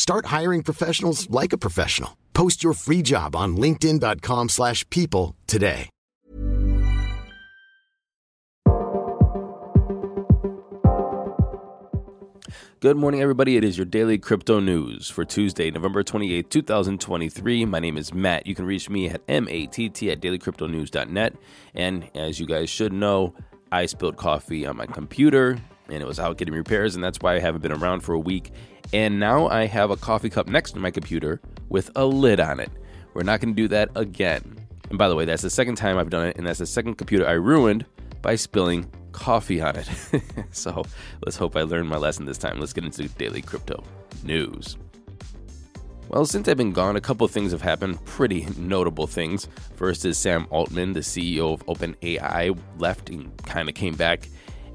Start hiring professionals like a professional. Post your free job on linkedin.com/people slash people today. Good morning, everybody. It is your daily crypto news for Tuesday, November 28th, 2023. My name is Matt. You can reach me at matt at dailycryptonews.net. And as you guys should know, I spilled coffee on my computer and it was out getting repairs, and that's why I haven't been around for a week. And now I have a coffee cup next to my computer with a lid on it. We're not going to do that again. And by the way, that's the second time I've done it, and that's the second computer I ruined by spilling coffee on it. so let's hope I learned my lesson this time. Let's get into daily crypto news. Well, since I've been gone, a couple things have happened, pretty notable things. First is Sam Altman, the CEO of OpenAI, left and kind of came back.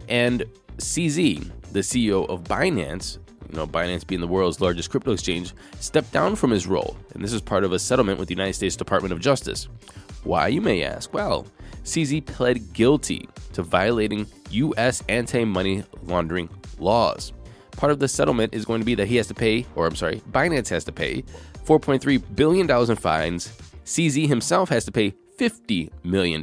And CZ, the CEO of Binance, you know, Binance being the world's largest crypto exchange, stepped down from his role, and this is part of a settlement with the United States Department of Justice. Why, you may ask? Well, CZ pled guilty to violating U.S. anti money laundering laws. Part of the settlement is going to be that he has to pay, or I'm sorry, Binance has to pay $4.3 billion in fines. CZ himself has to pay $50 million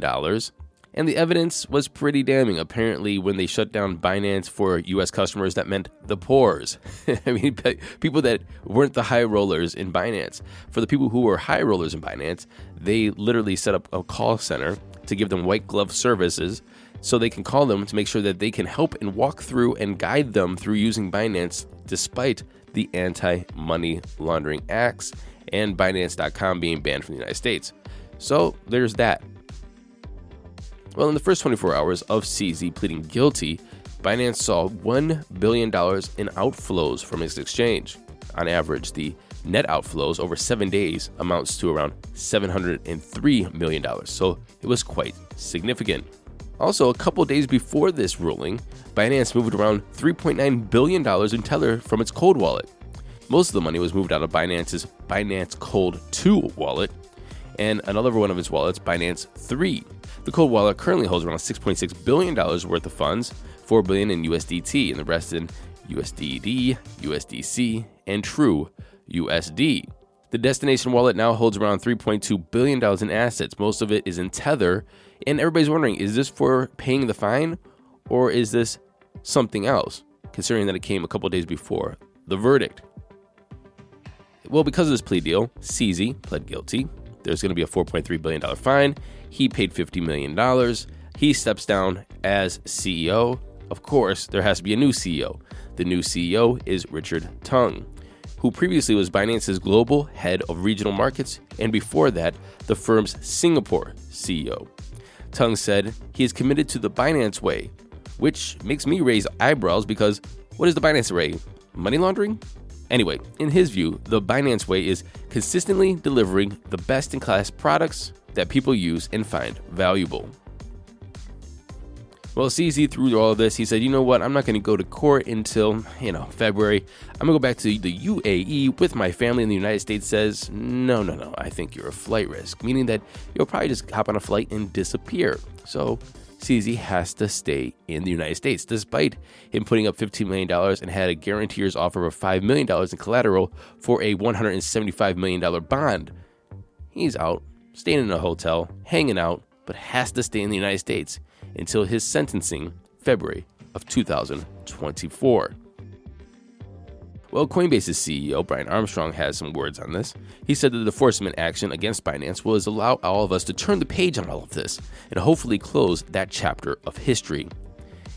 and the evidence was pretty damning. Apparently, when they shut down Binance for US customers, that meant the poors. I mean, people that weren't the high rollers in Binance. For the people who were high rollers in Binance, they literally set up a call center to give them white glove services so they can call them to make sure that they can help and walk through and guide them through using Binance despite the anti money laundering acts and Binance.com being banned from the United States. So there's that. Well, in the first 24 hours of CZ pleading guilty, Binance saw $1 billion in outflows from its exchange. On average, the net outflows over seven days amounts to around $703 million, so it was quite significant. Also, a couple days before this ruling, Binance moved around $3.9 billion in Tether from its cold wallet. Most of the money was moved out of Binance's Binance Cold 2 wallet, and another one of its wallets, Binance 3. The cold wallet currently holds around $6.6 billion worth of funds, 4 billion in USDT, and the rest in USDD, USDC, and True USD. The destination wallet now holds around $3.2 billion in assets. Most of it is in Tether. And everybody's wondering is this for paying the fine or is this something else, considering that it came a couple days before the verdict? Well, because of this plea deal, CZ pled guilty. There's going to be a $4.3 billion fine. He paid $50 million. He steps down as CEO. Of course, there has to be a new CEO. The new CEO is Richard Teng, who previously was Binance's global head of regional markets, and before that, the firm's Singapore CEO. Tung said he is committed to the Binance way, which makes me raise eyebrows because what is the Binance way? Money laundering? Anyway, in his view, the Binance way is consistently delivering the best in class products, that people use and find valuable. Well, CZ through all of this, he said, you know what, I'm not going to go to court until, you know, February. I'm going to go back to the UAE with my family, and the United States says, no, no, no, I think you're a flight risk, meaning that you'll probably just hop on a flight and disappear. So CZ has to stay in the United States, despite him putting up $15 million and had a guarantors offer of $5 million in collateral for a $175 million bond. He's out, staying in a hotel, hanging out, but has to stay in the United States until his sentencing February of 2024. Well, Coinbase's CEO, Brian Armstrong, has some words on this. He said that the enforcement action against Binance will allow all of us to turn the page on all of this and hopefully close that chapter of history.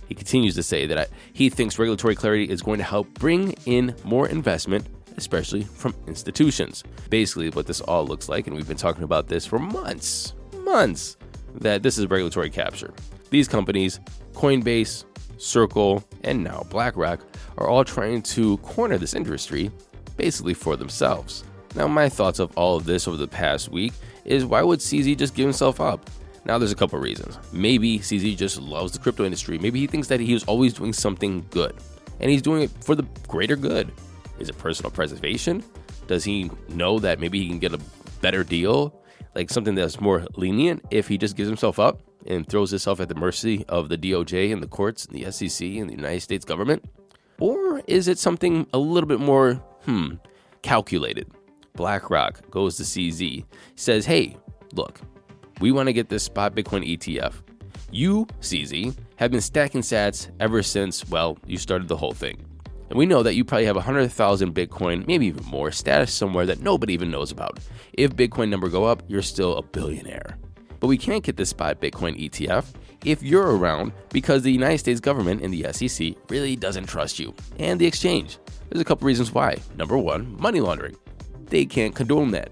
He continues to say that he thinks regulatory clarity is going to help bring in more investment, especially from institutions. Basically, what this all looks like, and we've been talking about this for months, months, that this is regulatory capture. These companies, Coinbase, Circle, and now BlackRock, are all trying to corner this industry basically for themselves. Now, my thoughts of all of this over the past week is why would CZ just give himself up? Now, there's a couple reasons. Maybe CZ just loves the crypto industry. Maybe he thinks that he was always doing something good, and he's doing it for the greater good. Is it personal preservation? Does he know that maybe he can get a better deal, like something that's more lenient if he just gives himself up? And throws itself at the mercy of the DOJ and the courts and the SEC and the United States government? Or is it something a little bit more, hmm, calculated? BlackRock goes to CZ, says, hey, look, we want to get this spot Bitcoin ETF. You, CZ, have been stacking sats ever since, well, you started the whole thing. And we know that you probably have 100,000 Bitcoin, maybe even more, status somewhere that nobody even knows about. If Bitcoin number go up, you're still a billionaire. But we can't get this spot Bitcoin ETF if you're around because the United States government and the SEC really doesn't trust you and the exchange. There's a couple reasons why. Number one, money laundering. They can't condone that.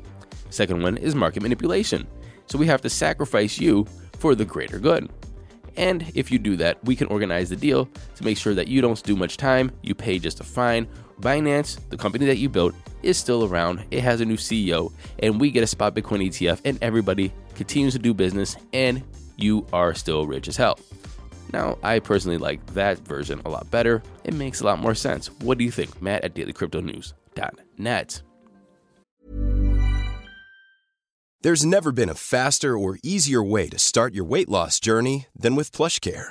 Second one is market manipulation. So we have to sacrifice you for the greater good. And if you do that, we can organize the deal to make sure that you don't do much time, you pay just a fine. Binance, the company that you built, is still around. It has a new CEO, and we get a spot Bitcoin ETF, and everybody continues to do business, and you are still rich as hell. Now, I personally like that version a lot better. It makes a lot more sense. What do you think? Matt at dailycryptonews.net. There's never been a faster or easier way to start your weight loss journey than with PlushCare.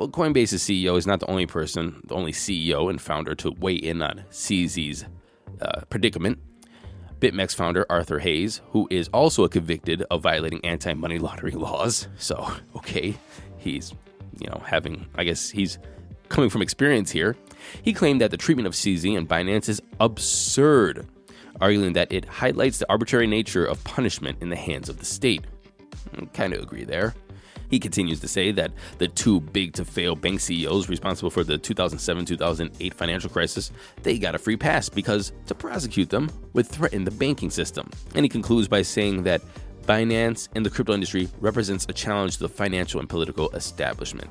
Well, Coinbase's CEO is not the only person, the only CEO and founder to weigh in on CZ's uh, predicament. BitMEX founder Arthur Hayes, who is also convicted of violating anti money laundering laws. So, okay, he's, you know, having, I guess he's coming from experience here. He claimed that the treatment of CZ and Binance is absurd, arguing that it highlights the arbitrary nature of punishment in the hands of the state. Kind of agree there. He continues to say that the too big to fail bank CEOs responsible for the 2007-2008 financial crisis, they got a free pass because to prosecute them would threaten the banking system. And he concludes by saying that Binance and the crypto industry represents a challenge to the financial and political establishment.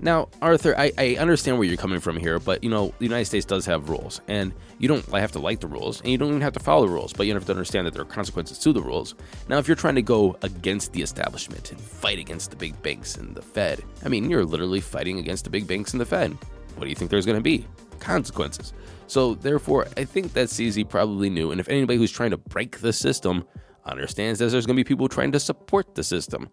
Now, Arthur, I, I understand where you're coming from here, but you know, the United States does have rules, and you don't have to like the rules, and you don't even have to follow the rules, but you have to understand that there are consequences to the rules. Now, if you're trying to go against the establishment and fight against the big banks and the Fed, I mean, you're literally fighting against the big banks and the Fed. What do you think there's going to be? Consequences. So, therefore, I think that CZ probably knew, and if anybody who's trying to break the system understands that there's going to be people trying to support the system,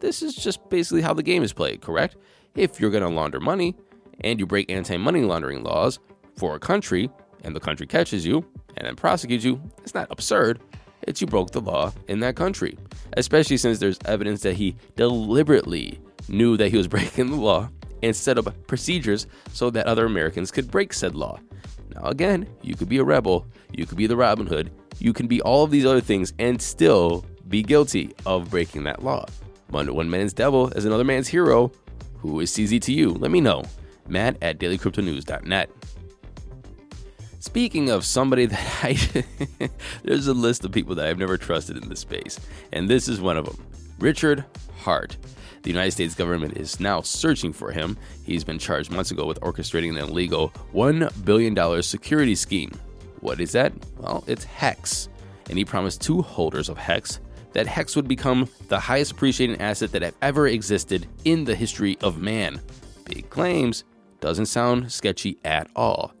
this is just basically how the game is played, correct? if you're going to launder money and you break anti money laundering laws for a country, and the country catches you and then prosecutes you, it's not absurd. It's you broke the law in that country, especially since there's evidence that he deliberately knew that he was breaking the law and set up procedures so that other Americans could break said law. Now, again, you could be a rebel, you could be the Robin Hood, you can be all of these other things and still be guilty of breaking that law. One, man's devil is another man's hero. Who is CZ to you? Let me know. Matt at dailycryptonews.net. Speaking of somebody that I. there's a list of people that I've never trusted in this space, and this is one of them Richard Heart. The United States government is now searching for him. He's been charged months ago with orchestrating an illegal $1 billion security scheme. What is that? Well, it's Hex. And he promised to holders of Hex that Hex would become the highest appreciating asset that have ever existed in the history of man. Big claims, doesn't sound sketchy at all.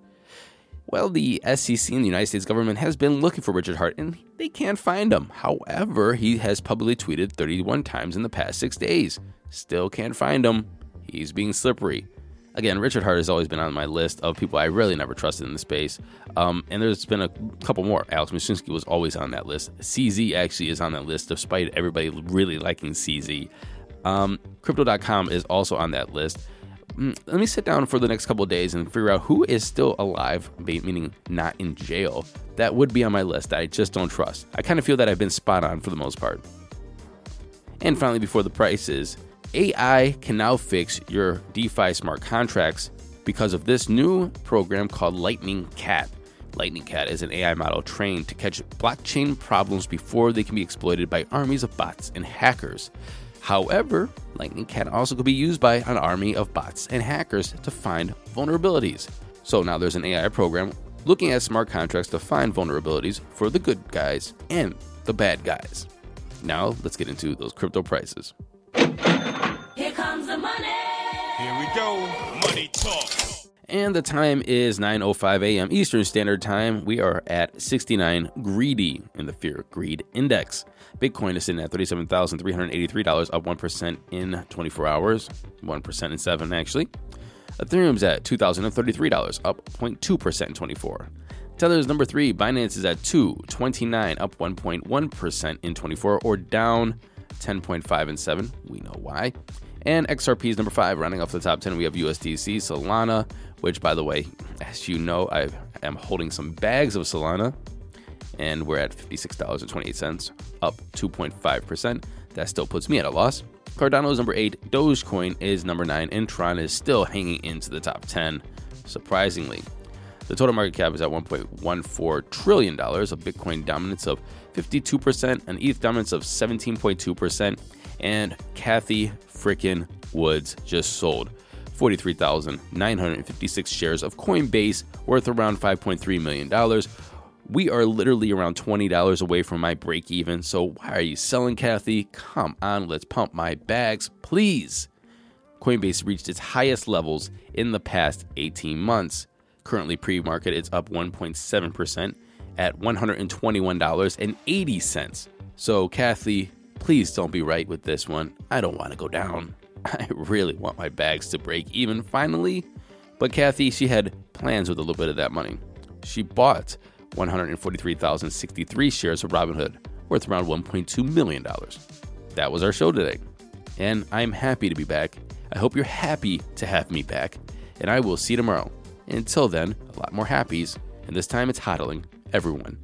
Well, the SEC and the United States government has been looking for Richard Heart and they can't find him. However, he has publicly tweeted 31 times in the past six days. Still can't find him. He's being slippery. Again, Richard Heart has always been on my list of people I really never trusted in the space. Um, and there's been a couple more. Alex Mashinsky was always on that list. CZ actually is on that list, despite everybody really liking CZ. Um, Crypto.com is also on that list. Mm, let me sit down for the next couple days and figure out who is still alive, meaning not in jail, that would be on my list that I just don't trust. I kind of feel that I've been spot on for the most part. And finally, before the prices, AI can now fix your DeFi smart contracts because of this new program called Lightning Cat. Lightning Cat is an AI model trained to catch blockchain problems before they can be exploited by armies of bots and hackers. However, Lightning Cat also could be used by an army of bots and hackers to find vulnerabilities. So now there's an AI program looking at smart contracts to find vulnerabilities for the good guys and the bad guys. Now let's get into those crypto prices. Here we go. Money talk. And the time is 9:05 a.m. Eastern Standard Time. We are at 69 greedy in the Fear Greed Index. Bitcoin is sitting at $37,383, up 1% in 24 hours, 1% in 7 actually. Ethereum's at $2,033, up 0.2% in 24. Tether is number 3, Binance is at 229, up 1.1% in 24 or down 10.5 and 7. We know why. And XRP is number 5, rounding off the top 10 we have USDC, Solana, which by the way, as you know, I am holding some bags of Solana and we're at $56.28, up 2.5%. That still puts me at a loss. Cardano is number 8, Dogecoin is number 9, and Tron is still hanging into the top 10, surprisingly. The total market cap is at $1.14 trillion, a Bitcoin dominance of 52%, an ETH dominance of 17.2%, and Cathie frickin' Woods just sold 43,956 shares of Coinbase worth around $5.3 million we are literally around $20 away from my break even. So why are you selling, Cathie? Come on, let's pump my bags, please. Coinbase reached its highest levels in the past 18 months. Currently, pre market, it's up 1.7% at $121.80. So, Cathie, please don't be right with this one. I don't want to go down. I really want my bags to break even finally. But Cathie, she had plans with a little bit of that money. She bought 143,063 shares of Robinhood, worth around $1.2 million. That was our show today. And I'm happy to be back. I hope you're happy to have me back. And I will see you tomorrow. Until then, a lot more happies. And this time it's hodling everyone.